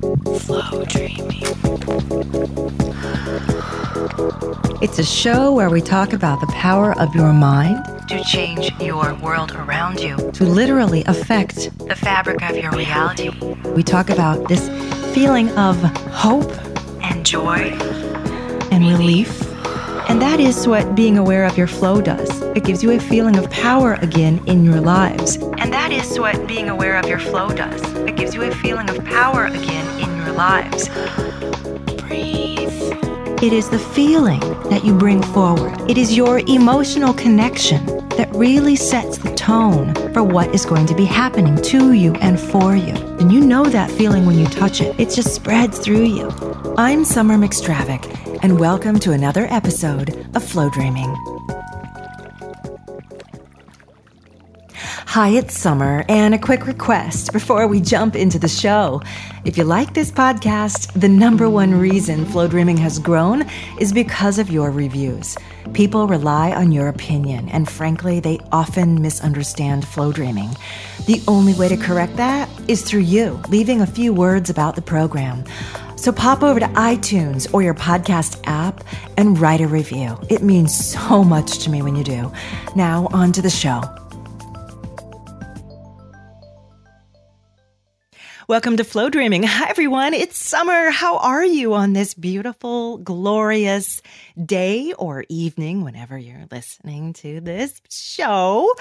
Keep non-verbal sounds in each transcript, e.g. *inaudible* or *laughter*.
Flow dreaming. It's a show where we talk about the power of your mind To change your world around you, to literally affect. the fabric of your reality, We talk about this feeling of hope and joy. and relief. And that is what being aware of your flow does. It gives you a feeling of power again in your lives. And that is what being aware of your flow does. It gives you a feeling of power again in your lives. Breathe. It is the feeling that you bring forward. It is your emotional connection that really sets the tone for what is going to be happening to you and for you. And you know that feeling when you touch it. It just spreads through you. I'm Summer McStravick, and welcome to another episode of Flow Dreaming. Hi, it's Summer, and a quick request before we jump into the show. If you like this podcast, the number one reason Flow Dreaming has grown is because of your reviews. People rely on your opinion, and frankly, they often misunderstand Flow Dreaming. The only way to correct that is through you leaving a few words about the program. So pop over to iTunes or your podcast app and write a review. It means so much to me when you do. Now, on to the show. Welcome to Flow Dreaming. Hi, everyone. It's summer. How are you on this beautiful, glorious day or evening, whenever you're listening to this show?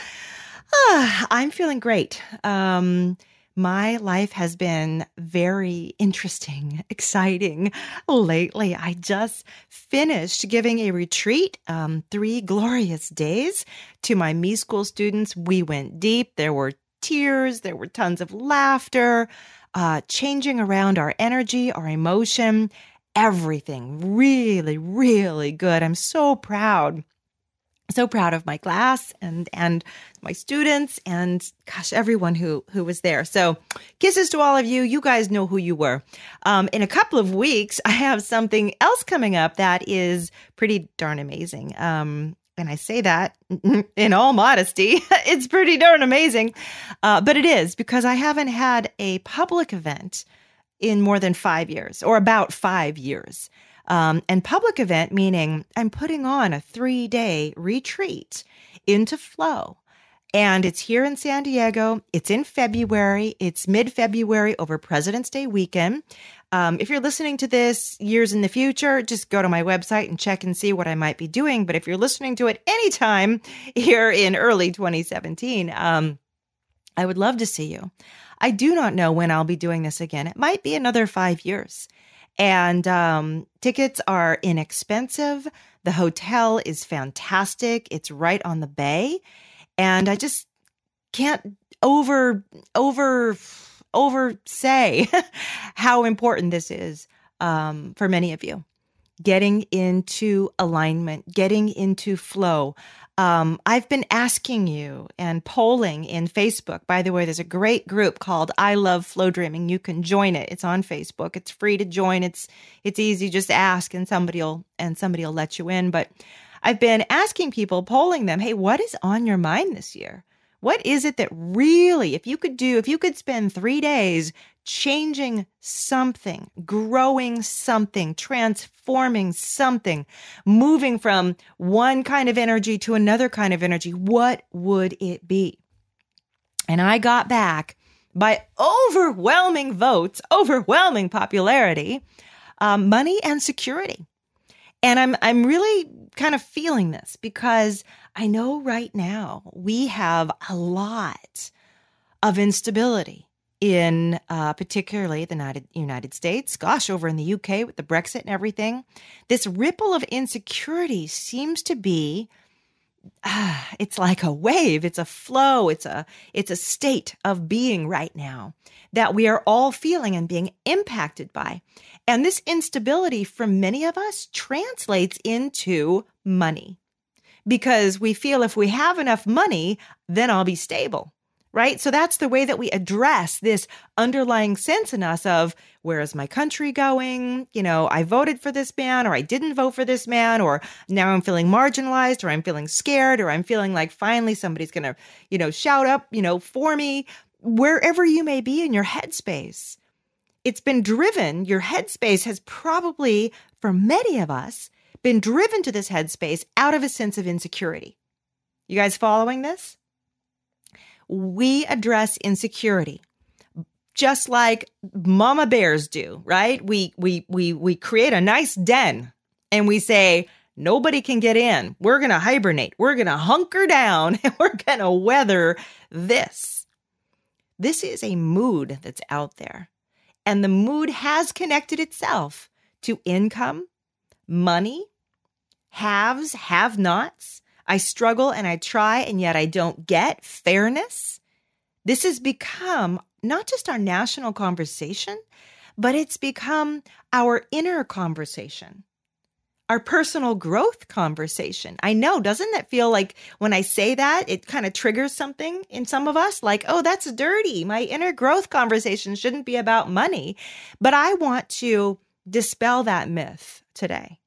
Ah, *sighs* I'm feeling great. Um, my life has been very interesting, *laughs* exciting lately. I just finished giving a retreat, um, three glorious days to my Me School students. We went deep. There were tears, there were tons of laughter, uh, changing around our energy, our emotion, everything really, really good. I'm so proud so proud of my class and and my students and gosh everyone who who was there. So kisses to all of you. You guys know who you were. Um, in a couple of weeks i have something else coming up that is pretty darn amazing. Um, and I say that *laughs* in all modesty, *laughs* it's pretty darn amazing. Uh, but it is because I haven't had a public event in more than five years or about five years. Um, and public event meaning I'm putting on a three day retreat into flow. And it's here in San Diego. It's in February. It's mid February over President's Day weekend. Um, if you're listening to this years in the future, just go to my website and check and see what I might be doing. But if you're listening to it anytime *laughs* here in early 2017, um, I would love to see you. I do not know when I'll be doing this again. It might be another five years. And um, tickets are inexpensive. The hotel is fantastic. It's right on the bay. And I just can't over, over, over say *laughs* how important this is um, for many of you. Getting into alignment, getting into flow. Um, I've been asking you and polling in Facebook. By the way, there's a great group called I Love Flow Dreaming. You can join it. It's on Facebook. It's free to join. It's it's easy. Just ask and somebody'll and somebody'll let you in. But I've been asking people, polling them, hey, what is on your mind this year? What is it that really, if you could do, if you could spend three days changing something, growing something, transforming something, moving from one kind of energy to another kind of energy, what would it be? And I got back by overwhelming votes, overwhelming popularity, um, money and security. And I'm I'm really kind of feeling this because I know right now we have a lot of instability in uh, particularly the United, United States. Gosh, over in the UK with the Brexit and everything, this ripple of insecurity seems to be. Uh, *sighs* it's like a wave. It's a flow. It's a it's a state of being right now that we are all feeling and being impacted by. And this instability for many of us translates into money because we feel if we have enough money, then I'll be stable. Right. So that's the way that we address this underlying sense in us of where is my country going? You know, I voted for this man or I didn't vote for this man, or now I'm feeling marginalized or I'm feeling scared or I'm feeling like finally somebody's going to, you know, shout up, you know, for me, wherever you may be in your headspace it's been driven, your headspace has probably, for many of us, been driven to this headspace out of a sense of insecurity. You guys following this? We address insecurity just like mama bears do, right? We we we we create a nice den and we say nobody can get in. We're going to hibernate. We're going to hunker down *laughs* and we're going to weather this. This is a mood that's out there. And the mood has connected itself to income, money, haves, have nots. I struggle and I try and yet I don't get fairness. This has become not just our national conversation, but it's become our inner conversation, our personal growth conversation. I know, doesn't that feel like when I say that, it kind of triggers something in some of us? Like, oh, that's dirty. My inner growth conversation shouldn't be about money. But I want to dispel that myth today.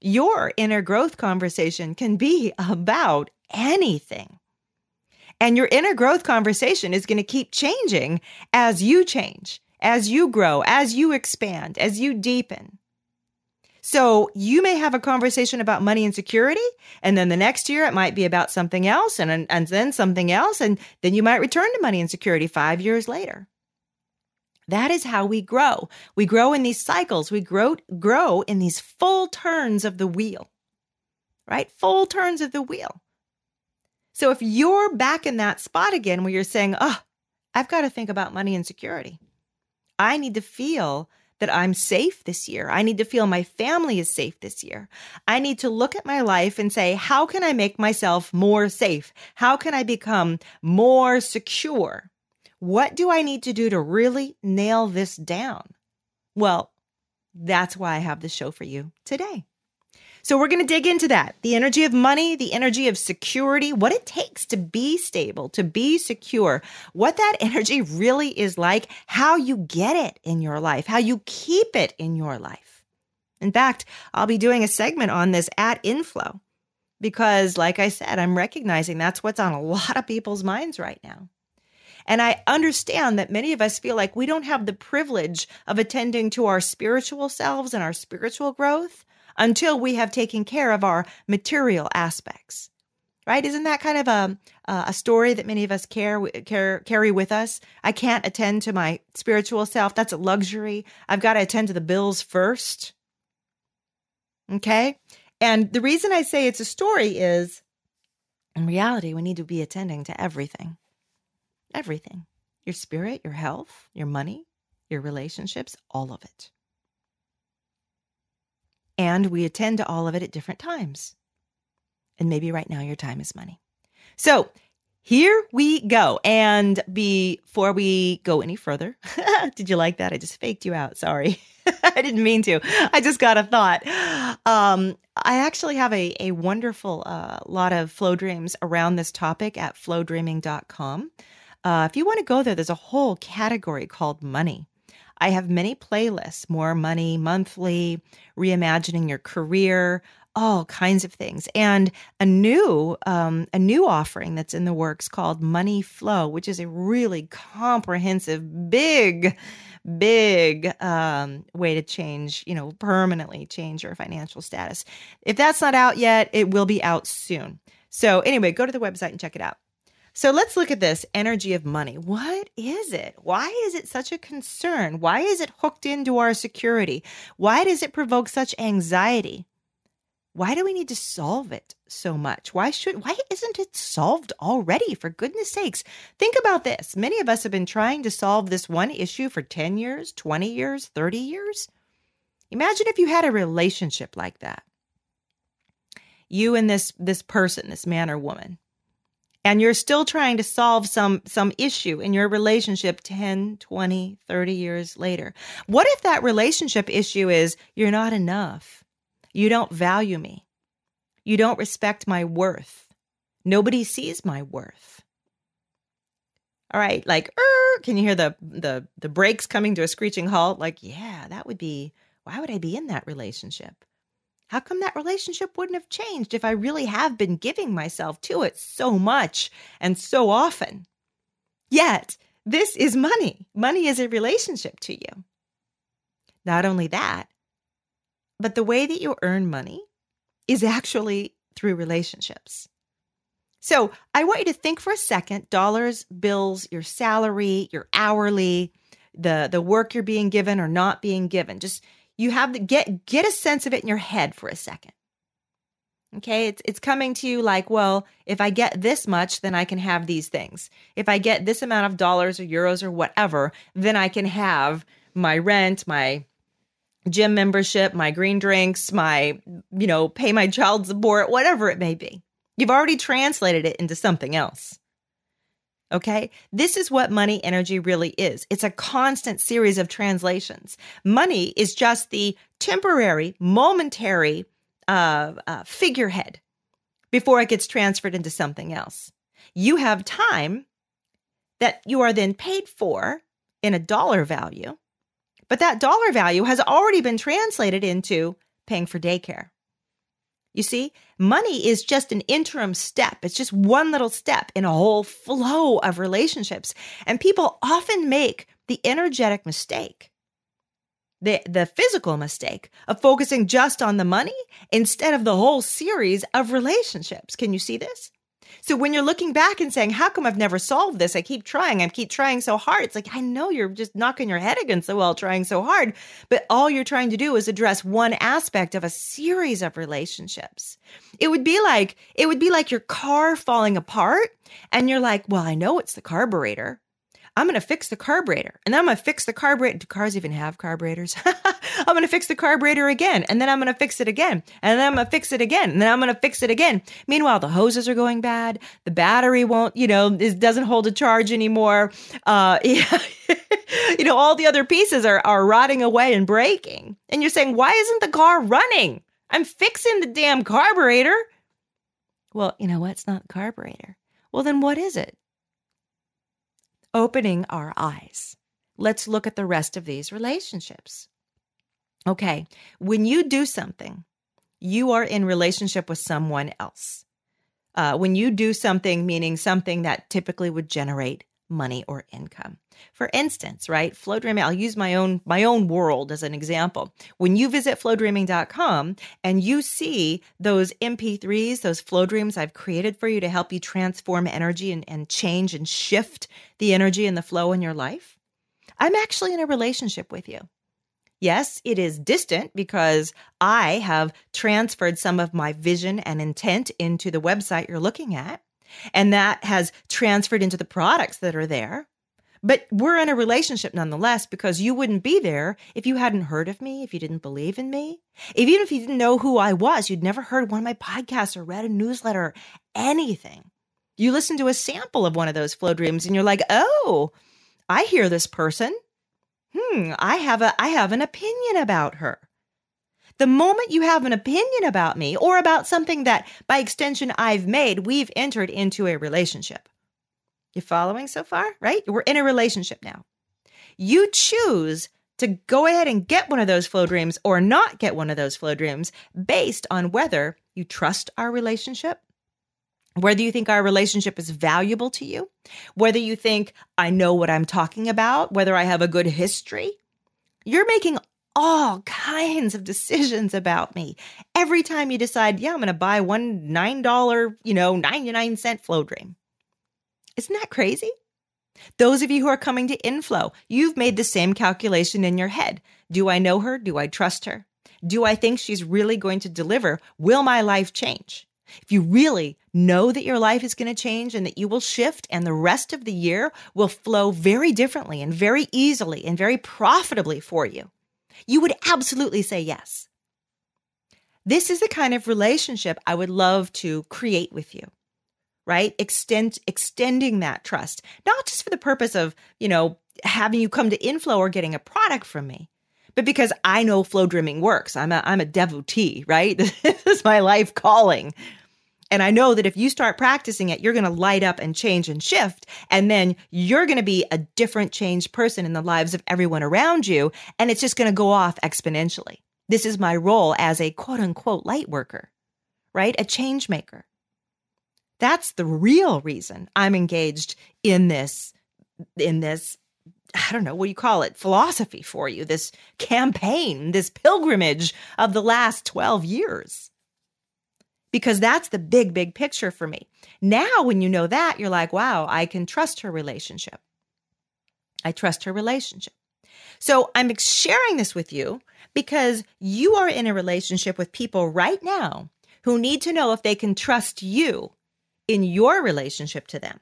Your inner growth conversation can be about anything. And your inner growth conversation is going to keep changing as you change, as you grow, as you expand, as you deepen. So you may have a conversation about money and security, and then the next year it might be about something else, and, and then something else, and then you might return to money and security five years later. That is how we grow. We grow in these cycles. We grow grow in these full turns of the wheel. Right? Full turns of the wheel. So if you're back in that spot again where you're saying, oh, I've got to think about money and security, I need to feel that I'm safe this year. I need to feel my family is safe this year. I need to look at my life and say, how can I make myself more safe? How can I become more secure? What do I need to do to really nail this down? Well, that's why I have the show for you today. So we're going to dig into that the energy of money, the energy of security, what it takes to be stable, to be secure, what that *laughs* energy really is like, how you get it in your life, how you keep it in your life. In fact, I'll be doing a segment on this at Inflow because, like I said, I'm recognizing that's what's on a lot of people's minds right now. And I understand that many of us feel like we don't have the privilege of attending to our spiritual selves and our spiritual growth until we have taken care of our material aspects. Right? Isn't that kind of a a story that many of us care, care carry with us? I can't attend to my spiritual self. That's a luxury. I've got to attend to the bills first. Okay? And the reason I say it's a story is in reality, we need to be attending to everything. Everything. Your spirit, your health, your money, your relationships, all of it and we attend to all of it at different times. And maybe right now your time is money. So here we go. And before we go any further, *laughs* did you like that? I just faked you out. Sorry. *laughs* I didn't mean to. I just got a thought. Um, I actually have a, a wonderful uh, lot of flow dreams around this topic at flowdreaming.com. Uh, if you want to go there, there's a whole category called money. I have many playlists, more money monthly, reimagining your career, all kinds of things, and a new um, a new offering that's in the works called Money Flow, which is a really comprehensive, big, big um, way to change, you know, permanently change your financial status. If that's not out yet, it will be out soon. So anyway, go to the website and check it out. So let's look at this energy of money. What is it? Why is it such a concern? Why is it hooked into our security? Why does it provoke such anxiety? Why do we need to solve it so much? Why should why isn't it solved already? For goodness sakes, think about this. Many of us have been trying to solve this one issue for 10 years, 20 years, 30 years. Imagine if you had a relationship like that. You and this this person, this man or woman and you're still trying to solve some some issue in your relationship 10 20 30 years later. What if that relationship issue is you're not enough. You don't value me. You don't respect my worth. Nobody sees my worth. All right like er, can you hear the the the brakes coming to a screeching halt? Like yeah that would be why would i be in that relationship how come that relationship wouldn't have changed if I really have been giving myself to it so much and so often? Yet, this is money. Money is a relationship to you. Not only that, but the way that you earn money is actually through relationships. So I want you to think for a second dollars, bills, your salary, your hourly, the, the work you're being given or not being given. Just you have to get get a sense of it in your head for a second. Okay, it's it's coming to you like, well, if I get this much, then I can have these things. If I get this amount of dollars or euros or whatever, then I can have my rent, my gym membership, my green drinks, my, you know, pay my child support, whatever it may be. You've already translated it into something else. Okay. This is what money energy really is. It's a constant series of translations. Money is just the temporary, momentary uh, uh, figurehead before it gets transferred into something else. You have time that you are then paid for in a dollar value, but that dollar value has already been translated into paying for daycare. You see, money is just an interim step. It's just one little step in a whole flow of relationships. And people often make the energetic mistake the the physical mistake of focusing just on the money instead of the whole series of relationships. Can you see this? So when you're looking back and saying, "How come I've never solved this? I keep trying. I keep trying so hard." It's like, "I know you're just knocking your head against the wall trying so hard, but all you're trying to do is address one aspect of a series of relationships." It would be like it would be like your car falling apart and you're like, "Well, I know it's the carburetor." I'm going to fix the carburetor and then I'm going to fix the carburetor. Do cars even have carburetors? *laughs* I'm going to fix the carburetor again and then I'm going to fix it again and then I'm going to fix it again and then I'm going to fix it again. Meanwhile, the hoses are going bad. The battery won't, you know, it doesn't hold a charge anymore. Uh, *laughs* yeah. you know, all the other pieces are, are rotting away and breaking. And you're saying, why isn't the car running? I'm fixing the damn carburetor. Well, you know what? It's not the carburetor. Well, then what is it? Opening our eyes. Let's look at the rest of these relationships. Okay, when you do something, you are in relationship with someone else. Uh, when you do something, meaning something that typically would generate money or income. For instance, right, flow dreaming, I'll use my own my own world as an example. When you visit flowdreaming.com and you see those MP3s, those flow dreams I've created for you to help you transform energy and, and change and shift the energy and the flow in your life, I'm actually in a relationship with you. Yes, it is distant because I have transferred some of my vision and intent into the website you're looking at. And that has transferred into the products that are there. But we're in a relationship nonetheless because you wouldn't be there if you hadn't heard of me, if you didn't believe in me. If, even if you didn't know who I was, you'd never heard one of my podcasts or read a newsletter anything. You listen to a sample of one of those flow dreams and you're like, oh, I hear this person. Hmm, I have a I have an opinion about her. The moment you have an opinion about me or about something that by extension I've made, we've entered into a relationship. You following so far? Right? We're in a relationship now. You choose to go ahead and get one of those flow dreams or not get one of those flow dreams based on whether you trust our relationship, whether you think our relationship is valuable to you, whether you think I know what I'm talking about, whether I have a good history. You're making all kinds of decisions about me. Every time you decide, yeah, I'm going to buy one $9, you know, 99 cent flow dream. Isn't that crazy? Those of you who are coming to inflow, you've made the same calculation in your head. Do I know her? Do I trust her? Do I think she's really going to deliver? Will my life change? If you really know that your life is going to change and that you will shift and the rest of the year will flow very differently and very easily and very profitably for you, you would absolutely say yes. This is the kind of relationship I would love to create with you. Right? Extend extending that trust, not just for the purpose of, you know, having you come to inflow or getting a product from me, but because I know flow dreaming works. I'm a I'm a devotee, right? *laughs* This is my life calling. And I know that if you start practicing it, you're going to light up and change and shift. And then you're going to be a different changed person in the lives of everyone around you. And it's just going to go off exponentially. This is my role as a quote unquote light worker, right? A change maker. That's the real reason I'm engaged in this, in this I don't know, what do you call it? Philosophy for you, this campaign, this pilgrimage of the last 12 years. Because that's the big, big picture for me. Now, when you know that, you're like, wow, I can trust her relationship. I trust her relationship. So I'm sharing this with you because you are in a relationship with people right now who need to know if they can trust you in your relationship to them.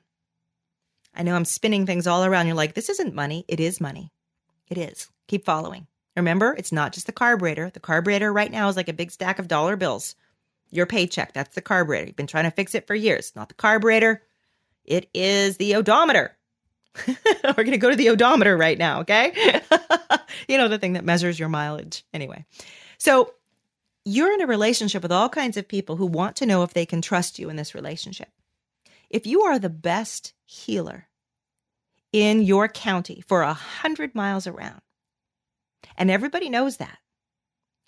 I know I'm spinning things all around. You're like, this isn't money. It is money. It is. Keep following. Remember, it's not just the carburetor. The carburetor right now is like a big stack of dollar bills. Your paycheck, that's the carburetor. You've been trying to fix it for years. Not the carburetor, it is the odometer. *laughs* We're going to go to the odometer right now, okay? *laughs* you know, the thing that measures your mileage. Anyway, so you're in a relationship with all kinds of people who want to know if they can trust you in this relationship. If you are the best healer in your county for a hundred miles around, and everybody knows that,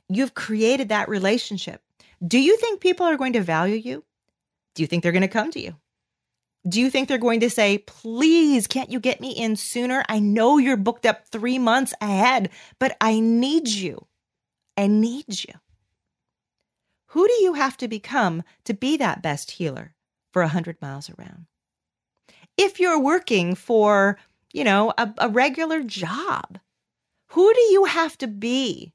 you've created that relationship. Do you think people are going to value you? Do you think they're going to come to you? Do you think they're going to say, please, can't you get me in sooner? I know you're booked up three months ahead, but I need you. I need you. Who do you have to become to be that best healer for 100 miles around? If you're working for, you know, a, a regular job, who do you have to be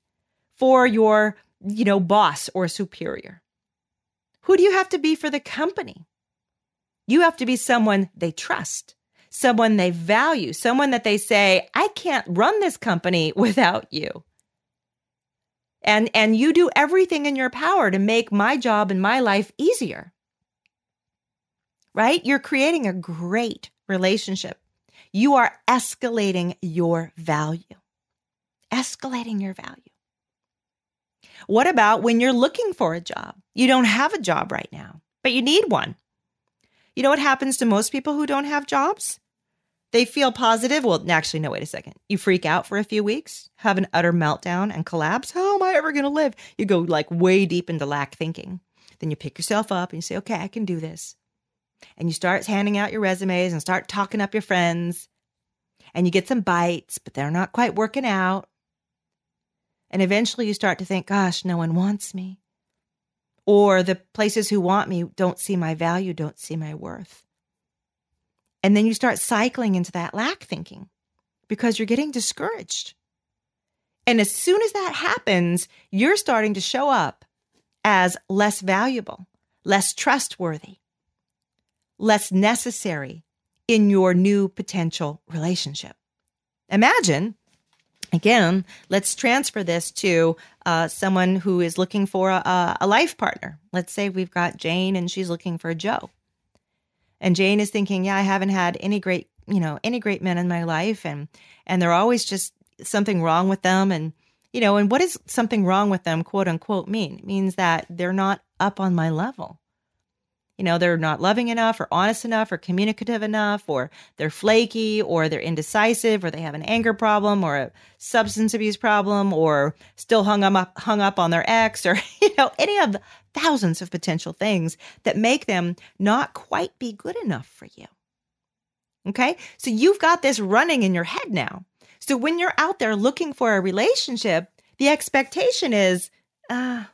for your, you know, boss or superior? Who do you have to be for the company? You have to be someone they trust, someone they value, someone that they say, I can't run this company *laughs* without you. And, and you do everything in your power to make my job and my life easier. Right? You're creating a great relationship. You are escalating your value. Escalating your value. What about when you're looking for a job? You don't have a job right now, but you need one. You know what happens to most people who don't have jobs? They feel positive. Well, actually, no, wait a second. You freak out for a few weeks, have an utter meltdown and collapse. How am I ever going to live? You go like way deep into lack thinking. Then you pick yourself up and you say, okay, I can do this. And you start handing out your resumes and start talking up your friends. And you get some bites, but they're not quite working out. And eventually you start to think, gosh, no one wants me or the places who want me don't see my value, don't see my worth. And then you start cycling into that lack thinking because you're getting discouraged. And as soon as that happens, you're starting to show up as less valuable, less trustworthy, less necessary in your new potential relationship. Imagine Again, let's transfer this to uh, someone who is looking for a, a life partner. Let's say we've got Jane and she's looking for Joe. And Jane is thinking, yeah, I haven't had any great, you know, any great men in my life and and they're always just something wrong with them and you know, and what does something wrong with them quote unquote mean? It means that they're not up on my level you know, they're not loving enough or honest enough or communicative enough or they're flaky or they're indecisive or they have an anger problem or a substance abuse problem or still hung up hung up on their ex or *laughs* you know, any of the thousands of potential things that make them not quite be good enough for you. Okay? So you've got this running in your head now. So when you're out there looking for a relationship, the expectation is, ah, uh,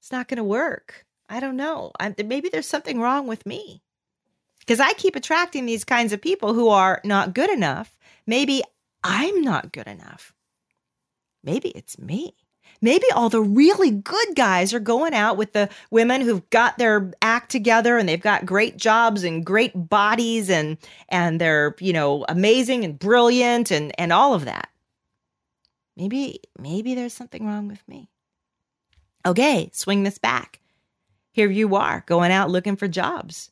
it's not going to work I don't know. I, maybe there's something wrong with me because I keep attracting these kinds of people who are not good enough. Maybe I'm not good enough. Maybe it's me. Maybe all the really good guys are going out with the women who've got their act together and they've got great jobs and great bodies and and they're, you know, amazing and brilliant and and all of that. Maybe maybe there's something wrong with me. Okay, swing this back. Here you are going out looking for jobs.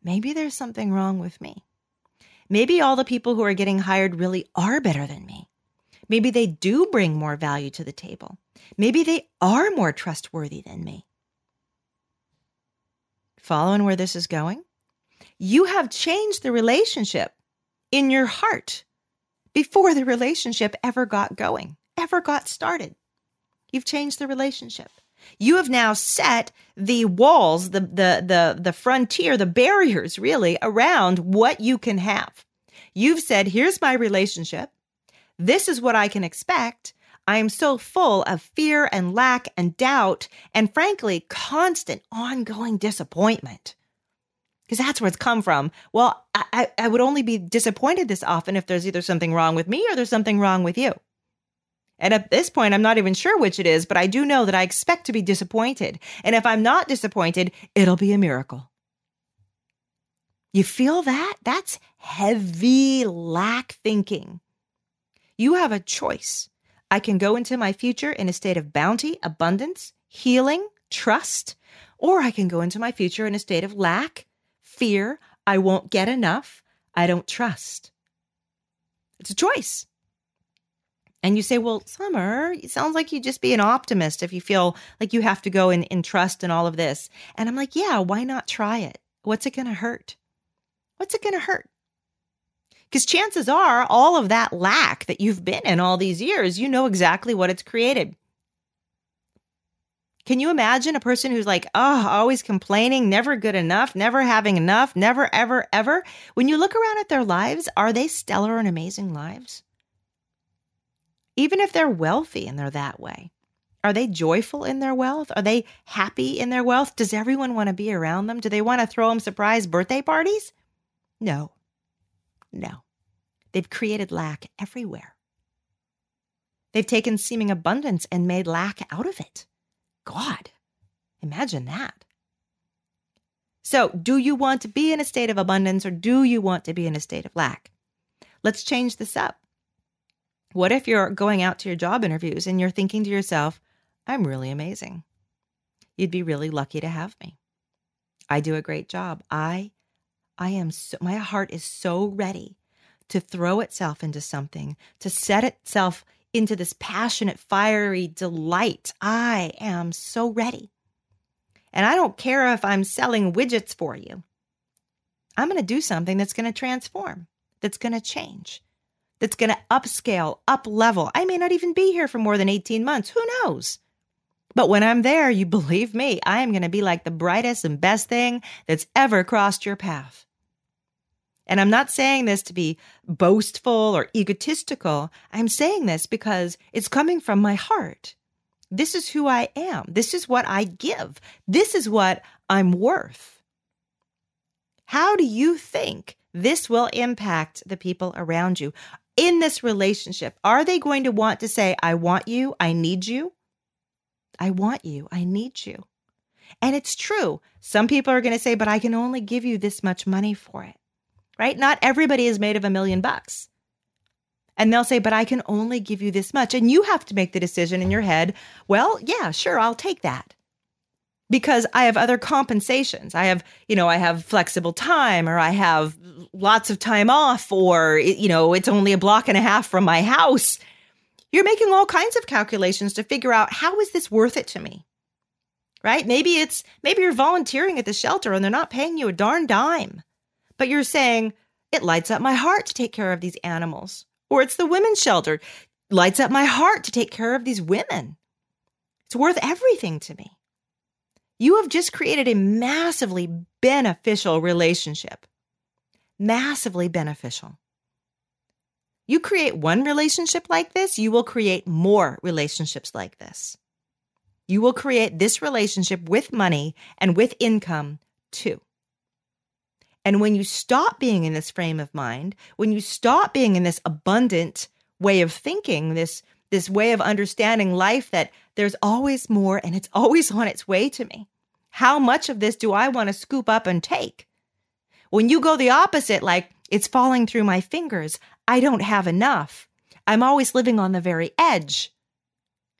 Maybe there's something wrong with me. Maybe all the people who are getting hired really are better than me. Maybe they do bring more value to the table. Maybe they are more trustworthy than me. Following where this is going? You have changed the relationship in your heart before the relationship ever got going, ever got started. You've changed the relationship. You have now set the walls, the, the, the, the frontier, the barriers really around what you can have. You've said, here's my relationship. This is what I can expect. I am so full of fear and lack and doubt, and frankly, constant ongoing disappointment. Because that's where it's come from. Well, I, I would only be disappointed this often if there's either something wrong with me or there's something wrong with you. And at this point, I'm not even sure which it is, but I do know that I expect to be disappointed. And if I'm not disappointed, it'll be a miracle. You feel that? That's heavy lack thinking. You have a choice. I can go into my future in a state of bounty, abundance, healing, trust, or I can go into my future in a state of lack, fear, I won't get enough, I don't trust. It's a choice. And you say, well, Summer, it sounds like you'd just be an optimist if you feel like you have to go and, in trust in all of this. And I'm like, yeah, why not try it? What's it going to hurt? What's it going to hurt? Because chances are, all of that lack that you've been in all these years, you know exactly what it's created. Can you imagine a person who's like, oh, always complaining, never good enough, never having enough, never, ever, ever? When you look around at their lives, are they stellar and amazing lives? Even if they're wealthy and they're that way? Are they joyful in their wealth? Are they happy in their wealth? Does everyone want to be around them? Do they want to throw them surprise birthday parties? No. No. They've created lack everywhere. They've taken seeming abundance and made lack out of it. God, imagine that. So, do you want to be in a state of abundance or do you want to be in a state of lack? Let's change this up. What if you're going out to your job interviews and you're thinking to yourself, I'm really amazing? You'd be really lucky to have me. I do a great job. I I am so my heart is so ready to throw itself into something, to set itself into this passionate, fiery delight. I am so ready. And I don't care if I'm selling widgets for you. I'm going to do something that's going to transform, that's going to change that's going to upscale, up level. I may not even be here for more than 18 months. Who knows? But when I'm there, you *laughs* believe me, I am going to be like the brightest and best thing that's ever crossed your path. And I'm not saying this to be boastful or egotistical. I'm saying this because it's coming from my heart. This is who I am. This is what I give. This is what I'm worth. How do you think this will impact the people around you? In this relationship, are they going to want to say, I want you, I need you? I want you, I need you. And it's true. Some people are going to say, but I can only give you this much money for it, right? Not everybody is made of a million bucks. And they'll say, but I can only give you this much. And you have to make the decision in your head, well, yeah, sure, I'll take that because I have other compensations. I have, you know, I have flexible time or I have lots of time off or, you know, it's only a block and a half from my house. You're making all kinds of calculations to figure out how is this worth it to me? Right? Maybe it's, maybe you're volunteering at the shelter and they're not paying you a darn dime, but you're saying, it lights up my heart to take care of these animals. Or it's the women's shelter, lights up my heart to take care of these women. It's worth everything to me you have just created a massively beneficial relationship. Massively beneficial. You create one relationship like this, you will create more relationships like this. You will create this relationship with money and with income too. And when you stop being in this frame of mind, when you stop being in this abundant way of thinking, this this way of understanding life that there's always more and it's always on its way to me. How much of this do I want to scoop up and take? When you go the opposite, like it's falling through my fingers, I don't have enough. I'm always living on the very edge.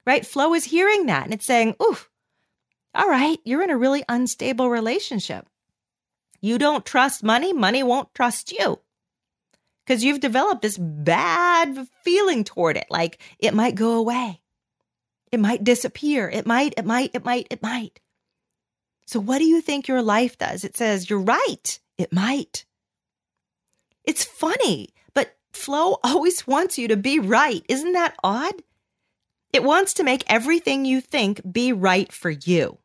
Right? Flow is hearing that and it's saying, oof, all right, you're in a really unstable relationship. You don't trust money, money won't trust you because you've developed this bad feeling toward it. Like it might go away. It might disappear. It might, it might, it might, it might. So what do you think your life does? It says, you're right. It might. It's funny, but flow *laughs* always wants you to be right. Isn't that odd? It wants to make everything you think be right for you.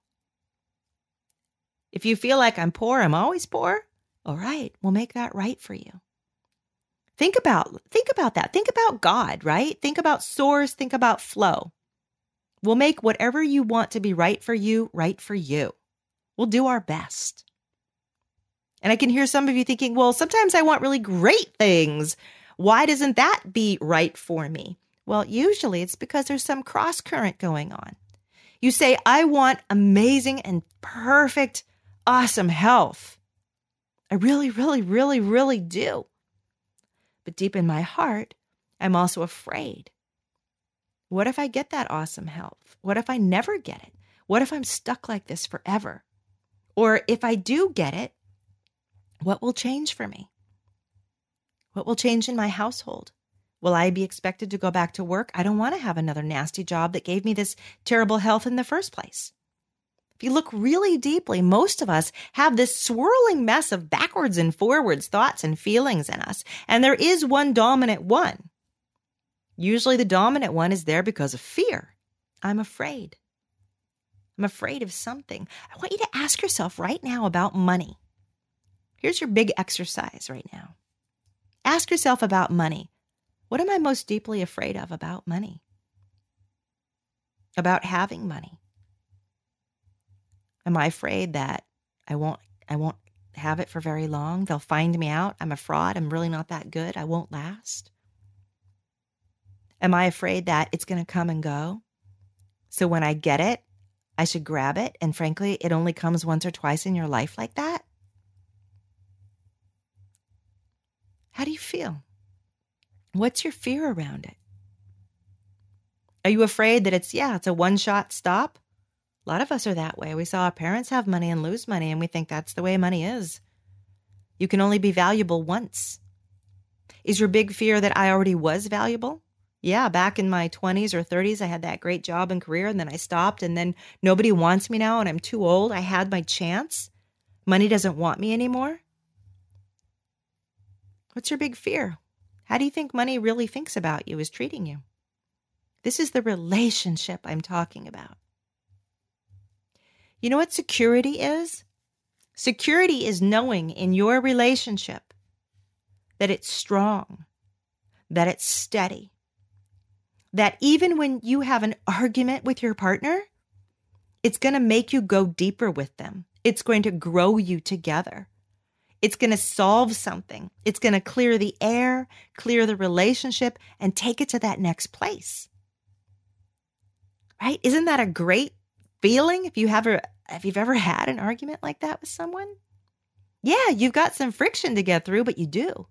If you feel like I'm poor, I'm always poor. All right, we'll make that right for you. Think about think about that. Think about God, right? Think about source, think about flow. We'll make whatever you want to be right for you right for you. We'll do our best. And I can hear some of you thinking, well, sometimes I want really great things. Why doesn't that be right for me? Well, usually it's because there's some cross current going on. You say, I want amazing and perfect, awesome health. I really, really, really, really do. But deep in my heart, I'm also afraid. What if I get that awesome health? What if I never get it? What if I'm stuck like this forever? Or if I do get it, what will change for me? What will change in my household? Will I be expected to go back to work? I don't want to have another nasty job that gave me this terrible health in the first place. If you look really deeply, most of us have this swirling mess of backwards and forwards thoughts and feelings in us, and there is one dominant one. Usually, the dominant one is there because of fear. I'm afraid. I'm afraid of something. I want you to ask yourself right now about money. Here's your big exercise right now. Ask yourself about money. What am I most deeply afraid of about money? About having money? Am I afraid that I won't I won't have it for very long? They'll find me out. I'm a fraud. I'm really not that good. I won't last. Am I afraid that it's going to come and go? So when I get it, I should grab it. And frankly, it only comes once or twice in your life like that. How do you feel? What's your fear around it? Are you afraid that it's, yeah, it's a one shot stop? A lot of us are that way. We saw our parents have money and lose money, and we think that's the way money is. You can only be valuable once. Is your big fear that I already was valuable? Yeah, back in my 20s or 30s, I had that great job and career, and then I stopped, and then nobody wants me now, and I'm too old. I had my chance. Money doesn't want me anymore. What's your big fear? How do you think money really thinks about you, is treating you? This is the relationship I'm talking about. You know what security is? Security is knowing in your relationship that it's strong, that it's steady, that even when you have an argument with your partner, it's going to make you go deeper with them. It's going to grow you together. It's going to solve something. It's going to clear the air, clear the relationship, and take it to that next place. Right? Isn't that a great feeling if you have a if you've ever had an argument like that with someone? Yeah, you've got some friction to get through, but you do.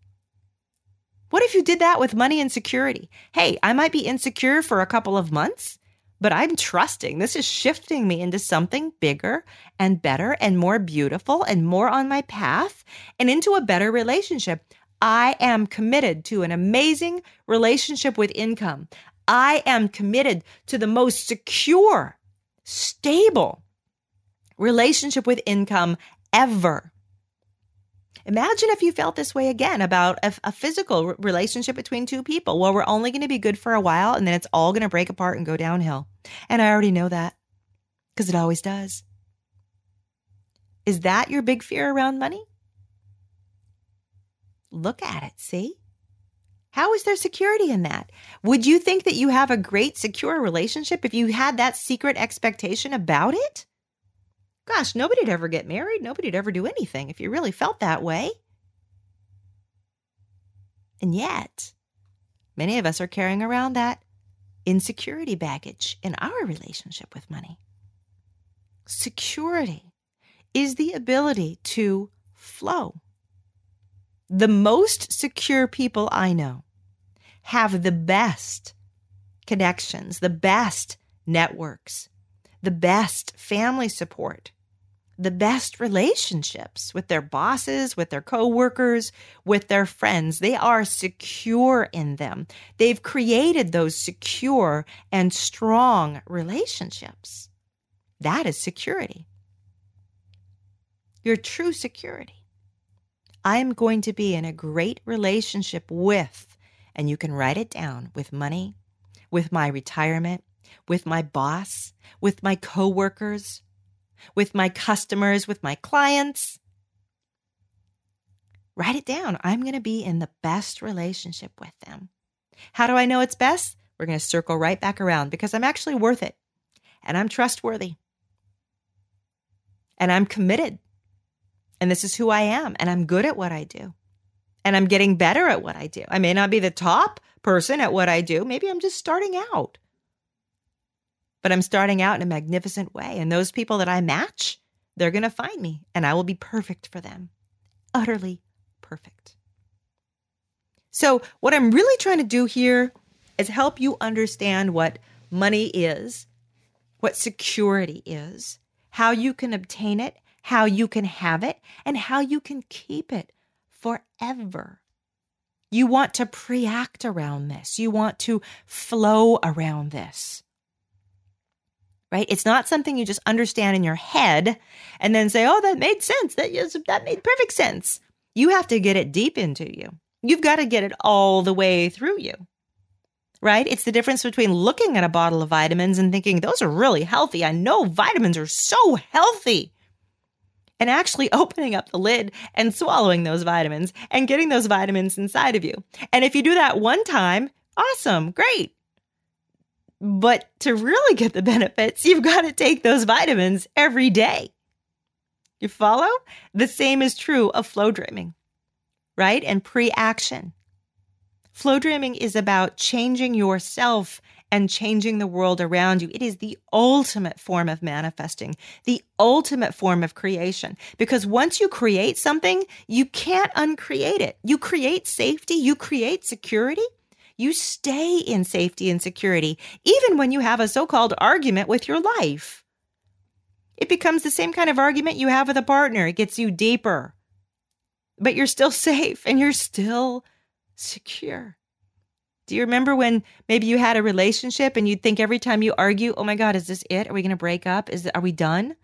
What if you did that with money and security? Hey, I might be insecure for a couple of months, but I'm trusting this is shifting me into something bigger and better and more beautiful and more on my path and into a better relationship. I am committed to an amazing relationship with income. I am committed to the most secure, stable relationship with income ever. Imagine if you felt this way again about a, a physical relationship between two people. Well, we're only going to be good for a while and then it's all going to break apart and go downhill. And I already know that because it always does. Is that your big fear around money? Look at it, see? How is there security in that? Would you think that you have a great, secure relationship if you had that secret expectation about it? Gosh, nobody'd ever get married. Nobody'd ever do anything if you really felt that way. And yet, many of us are carrying around that insecurity baggage in our relationship with money. Security is the ability to flow. The most secure people I know have the best connections, the best networks, the best family support, the best relationships with their bosses, with their coworkers, with their friends. They are secure in them. They've created those secure and strong relationships. That is security. Your true security. I'm going to be in a great relationship with, and you can write it down with money, with my retirement, with my boss, with my coworkers, with my customers, with my clients. Write it down. I'm going to be in the best relationship with them. How do I know it's best? We're going to circle right back around because I'm actually worth it and I'm trustworthy and I'm committed. And this is who I am and I'm good at what I do. And I'm getting better at what I do. I may not be the top person at what I do. Maybe I'm just starting out. But I'm starting out in a magnificent way. And those people that I match, they're going to find me and I will be perfect for them. Utterly perfect. So, what I'm really trying to do here is help you understand what money is, what security is, how you can obtain it, how you can have it, and how you can keep it forever. You want to pre act around this, you want to flow around this. Right? It's not something you just understand in your head and then say, oh, that made sense. That, that made perfect sense. You have to get it deep into you. You've got to get it all the way through you. Right? It's the difference between looking at a bottle of vitamins and thinking, those are really healthy. I know vitamins are so healthy. And actually *laughs* opening up the lid and swallowing those vitamins and getting those vitamins inside of you. And if you do that one time, awesome, great. But to really get the *laughs* benefits, you've got to take those vitamins every day. You follow? The same is true of flow dreaming, right? And pre action. Flow dreaming is about changing yourself and changing the world around you. It is the ultimate form of manifesting, the ultimate form of creation. Because once you create something, you can't uncreate it. You create safety, you create security. You stay in safety and security, even when you have a so called argument with your life. It becomes the same kind of argument you have with a partner. It gets you deeper, but you're still *laughs* safe and you're still secure. Do you remember when maybe you had a relationship and you'd think every time you argue, oh my God, is this it? Are we going to break up? Is are we done?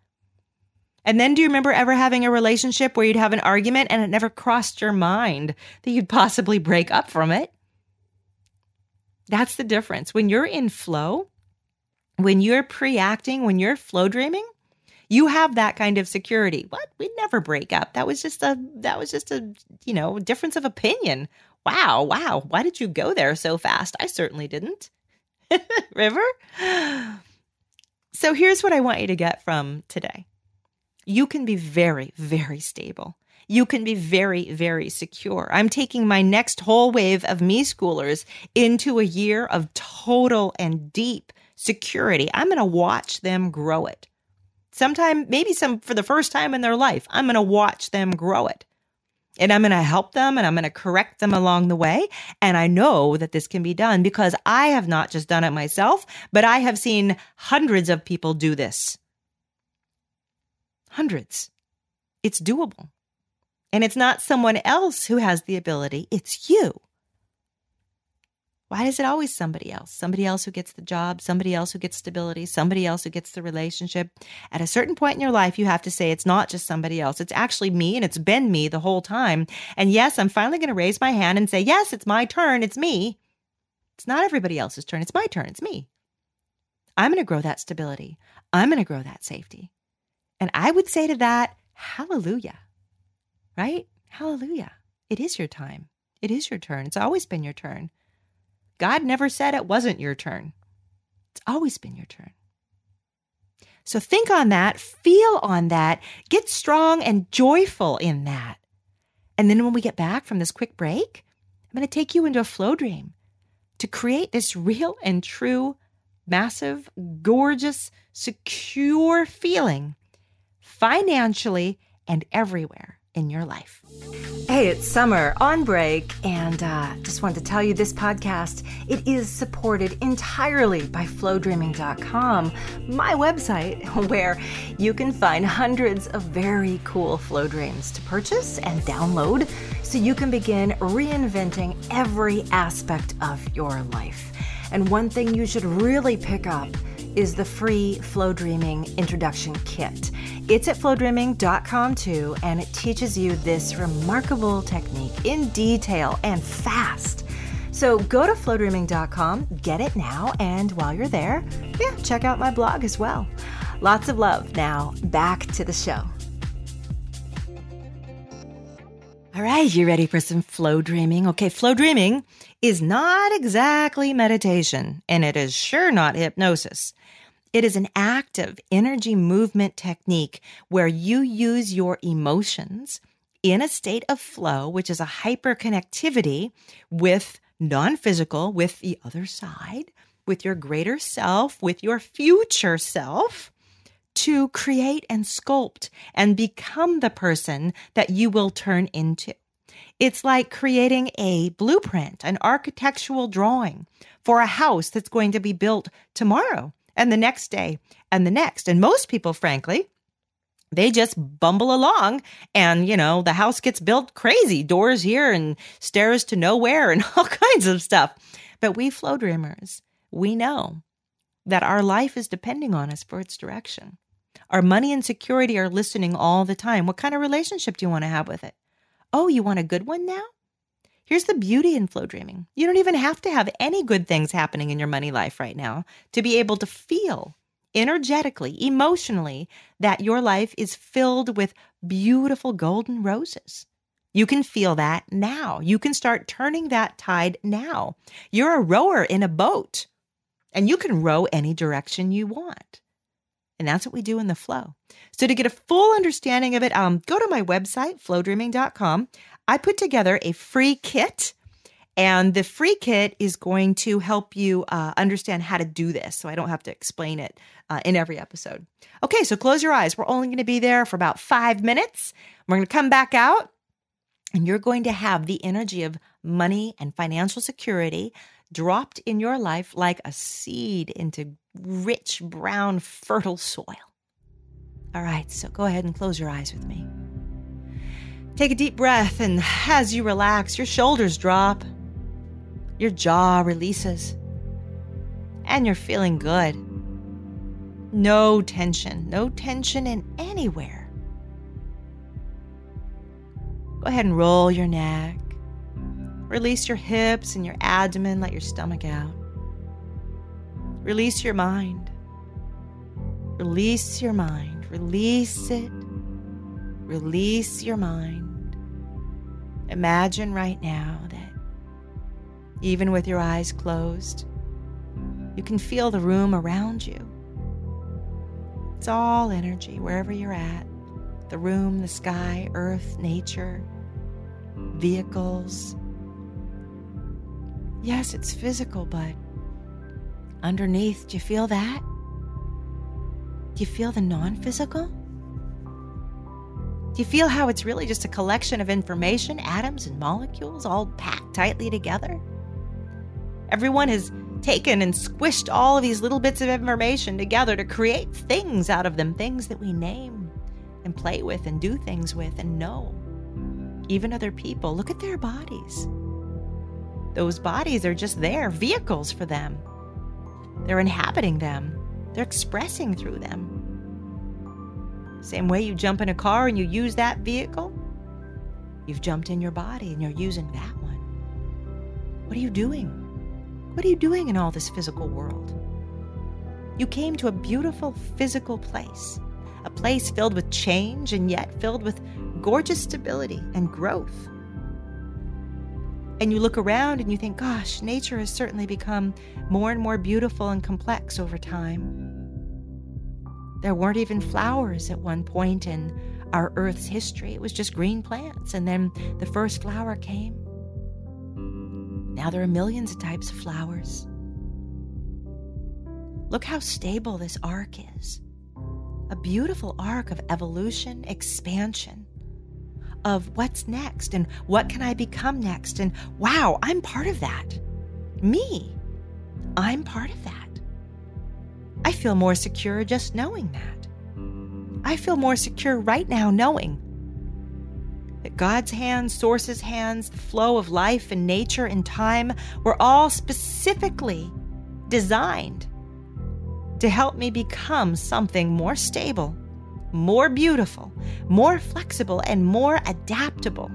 And then do you remember ever having a relationship where you'd have an argument and it never crossed your mind that you'd possibly break up from it? That's the difference. When you're in flow, when you're pre acting, when you're flow dreaming, you have that kind of security. What? We'd never break up. That was just a that was just a, you know, difference of opinion. Wow, wow. Why did you go there so fast? I certainly didn't. *laughs* River? So here's what I want you to get from today. You can be very, very stable. You can be very, very secure. I'm taking my next whole wave of me schoolers into a year of total and deep security. I'm going to watch them grow it sometime, maybe some for the first time in their life, I'm going to watch them grow it. And I'm going to help them and I'm going to correct them along the way. And I know that this can be done because I have not just done it myself, but I have seen hundreds of people do this. Hundreds. It's doable. And it's not someone else who has the ability, it's you. Why is it always somebody else? Somebody else who gets the job, somebody else who gets stability, somebody else who gets the relationship. At a certain point in your life, you have to say it's not just somebody else. It's actually me and it's been me the whole time. And yes, I'm finally going to raise my hand and say, yes, it's my turn. It's me. It's not everybody else's turn. It's my turn. It's me. I'm going to grow that stability. I'm going to grow that safety. And I would say to that, hallelujah, right? Hallelujah. It is your time. It is your turn. It's always been your turn. God never said it wasn't your turn. It's always been your turn. So think on that, feel on that, get strong and joyful in that. And then when we get back from this quick break, I'm going to take you into a flow dream to create this real and true, massive, gorgeous, secure feeling financially and everywhere in your life. Hey, it's Summer on break, and uh, just wanted to tell you this podcast it is supported entirely by FlowDreaming.com, my website, *laughs* where you can find hundreds of very cool flow dreams to purchase and download, so you can begin reinventing every aspect of your life. And one thing you should really pick up is the free Flow Dreaming Introduction Kit. It's at flowdreaming.com too, and it teaches you this remarkable technique in detail and fast. So go to flowdreaming.com, get it now, and while you're there, yeah, check out my blog as well. Lots of love. Now, back to the show. All right, you ready for some flow dreaming? Okay, flow dreaming is not exactly meditation, and it is sure not hypnosis. It is an active energy movement technique where you use your emotions in a state of flow, which is a hyperconnectivity with non physical, with the other side, with your greater self, with your future self, to create and sculpt and become the person that you will turn into. It's like creating a blueprint, an architectural drawing for a house that's going to be built tomorrow and the next day and the next. And most people, frankly, they just bumble along and, you know, the house gets built crazy doors here and stairs to nowhere and *laughs* all kinds of stuff. But we flow dreamers, we know that our life is depending on us for its direction. Our money and security are listening all the time. What kind of relationship do you want to have with it? Oh, you want a good one now? Here's the beauty in flow dreaming. You don't even have to have any good things happening in your money life right now to be able to feel energetically, emotionally, that your life is filled with beautiful golden roses. You can feel that now. You can start turning that tide now. You're a rower in a boat, and you can row any direction you want. And that's what we do in the flow. So, to get a full understanding of it, um, go to my website, flowdreaming.com. I put together a free kit, and the free kit is going to help you uh, understand how to do this. So, I don't have to explain it uh, in every episode. Okay, so close your eyes. We're only going to be there for about five minutes. We're going to come back out, and you're going to have the energy of money and financial security dropped in your life like a seed into rich, brown, fertile soil. All right, so go ahead and close your eyes with me. Take a deep breath, and as you relax, your shoulders drop, your jaw releases, and you're feeling good. No tension, no tension in anywhere. Go ahead and roll your neck. Release your hips and your abdomen, let your stomach out. Release your mind. Release your mind. Release it. Release your mind. Imagine right now that even with your eyes closed, you can feel the room around you. It's all energy wherever you're at the room, the sky, earth, nature, vehicles. Yes, it's physical, but underneath, do you feel that? Do you feel the non physical? Do you feel how it's really just a collection of information, atoms and molecules all packed tightly together? Everyone has taken and squished all of these little bits of information together to create things out of them, things that we name and play with and do things with and know. Even other people, look at their bodies. Those bodies are just there, vehicles for them. They're inhabiting them, they're expressing through them. Same way you jump in a car and you use that vehicle, you've jumped in your body and you're using that one. What are you doing? What are you doing in all this physical world? You came to a beautiful physical place, a place filled with change and yet filled with gorgeous stability and growth. And you look around and you think, gosh, nature has certainly become more and more beautiful and complex over time. There weren't even flowers at one point in our Earth's history. It was just green plants. And then the first flower came. Now there are millions of types of flowers. Look how stable this arc is a beautiful arc of evolution, expansion, of what's next and what can I become next. And wow, I'm part of that. Me, I'm part of that. I feel more secure just knowing that. I feel more secure right now knowing that God's hands, Source's hands, the flow of life and nature and time were all specifically designed to help me become something more stable, more beautiful, more flexible, and more adaptable.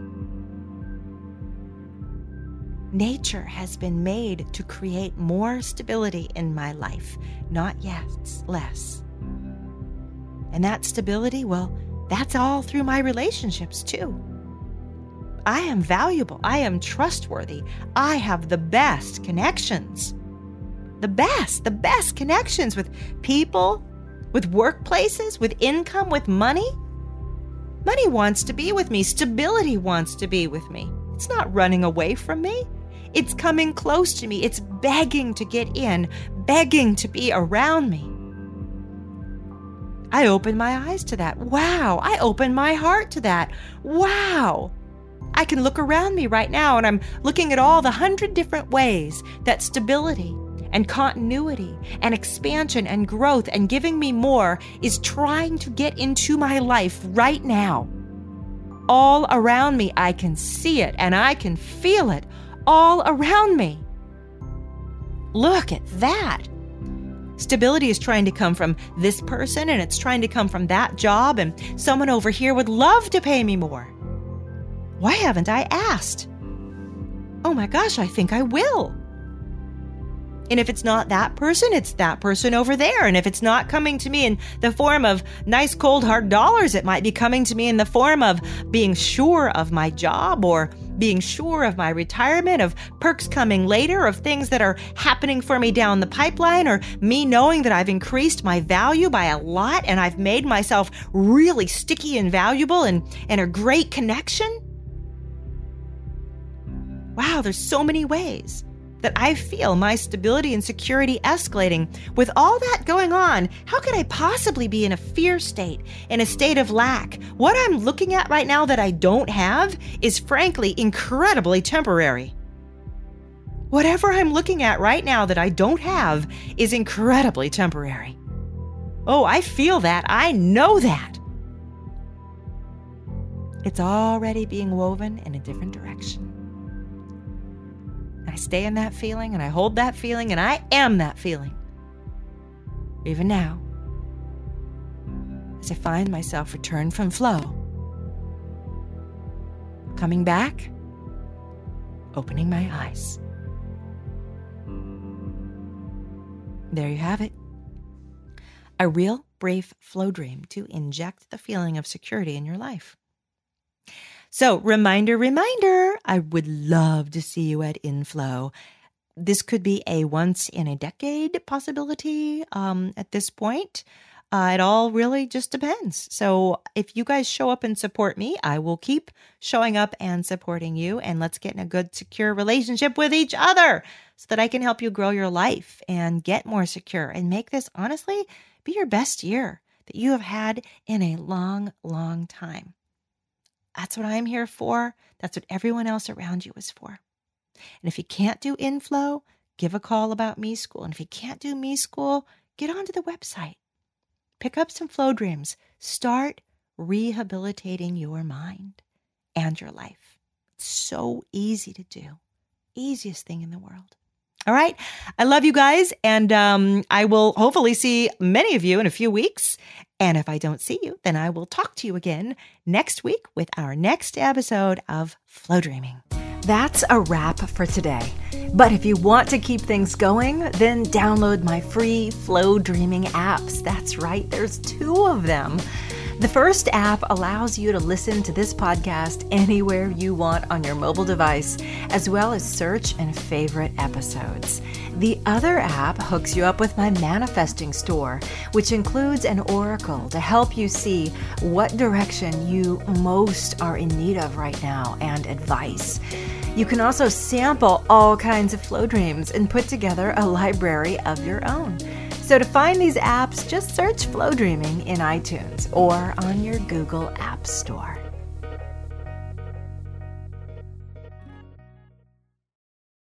Nature has been made to create more stability in my life, not yet less. And that stability, well, that's all through my relationships too. I am valuable. I am trustworthy. I have the best connections. The best, the best connections with people, with workplaces, with income, with money. Money wants to be with me. Stability wants to be with me. It's not running away from me. It's coming close to me. It's begging to get in, begging to be around me. I open my eyes to that. Wow. I open my heart to that. Wow. I can look around me right now and I'm looking at all the hundred different ways that stability and continuity and expansion and growth and giving me more is trying to get into my life right now. All around me, I can see it and I can feel it all around me. Look at that. Stability is trying to come from this person and it's trying to come from that job, and someone over here would love to pay me more. Why haven't I asked? Oh my gosh, I think I will. And if it's not that person, it's that person over there. And if it's not coming to me in the form of nice, cold, hard dollars, it might be coming to me in the form of being sure of my job or being sure of my retirement, of perks coming later, of things that are happening for me down the pipeline, or me knowing that I've increased my value by a lot and I've made myself really sticky and valuable and, and a great connection. Wow, there's so many ways that I feel my stability and security escalating. With all that going on, how could I possibly be in a fear state, in a state of lack? What I'm looking at right now that I don't have is frankly incredibly temporary. Whatever I'm looking at right now that I don't have is incredibly temporary. Oh, I feel that. I know that. It's already being woven in a different direction. I stay in that feeling and I hold that feeling and I am that feeling. Even now, as I find myself returned from flow, coming back, opening my eyes. There you have it. A real brief flow dream to inject the feeling of security in your life. So, reminder, reminder, I would love to see you at Inflow. This could be a once in a decade possibility um, at this point. Uh, it all really just depends. So, if you guys show up and support me, I will keep showing up and supporting you. And let's get in a good, secure relationship with each other so that I can help you grow your life and get more secure and make this honestly be your best year that you have had in a long, long time. That's what I'm here for. That's what everyone else around you is for. And if you can't do inflow, give a call about me school. And if you can't do me school, get onto the website. Pick up some flow dreams. Start rehabilitating your mind and your life. It's so easy to do. Easiest thing in the world. All right. I love you guys. And um, I will hopefully see many of you in a few weeks. And if I don't see you, then I will talk to you again next week with our next episode of Flow Dreaming. That's a wrap for today. But if you want to keep things going, then download my free Flow Dreaming apps. That's right, there's two of them. The first app allows you to listen to this podcast anywhere you want on your mobile device, as well as search and favorite episodes. The other app hooks you up with my manifesting store, which includes an oracle to help you see what direction you most are in need of right now and advice. You can also sample all kinds of flow dreams and put together a library of your own. So to find these apps, just search Flow Dreaming in iTunes or on your Google App Store.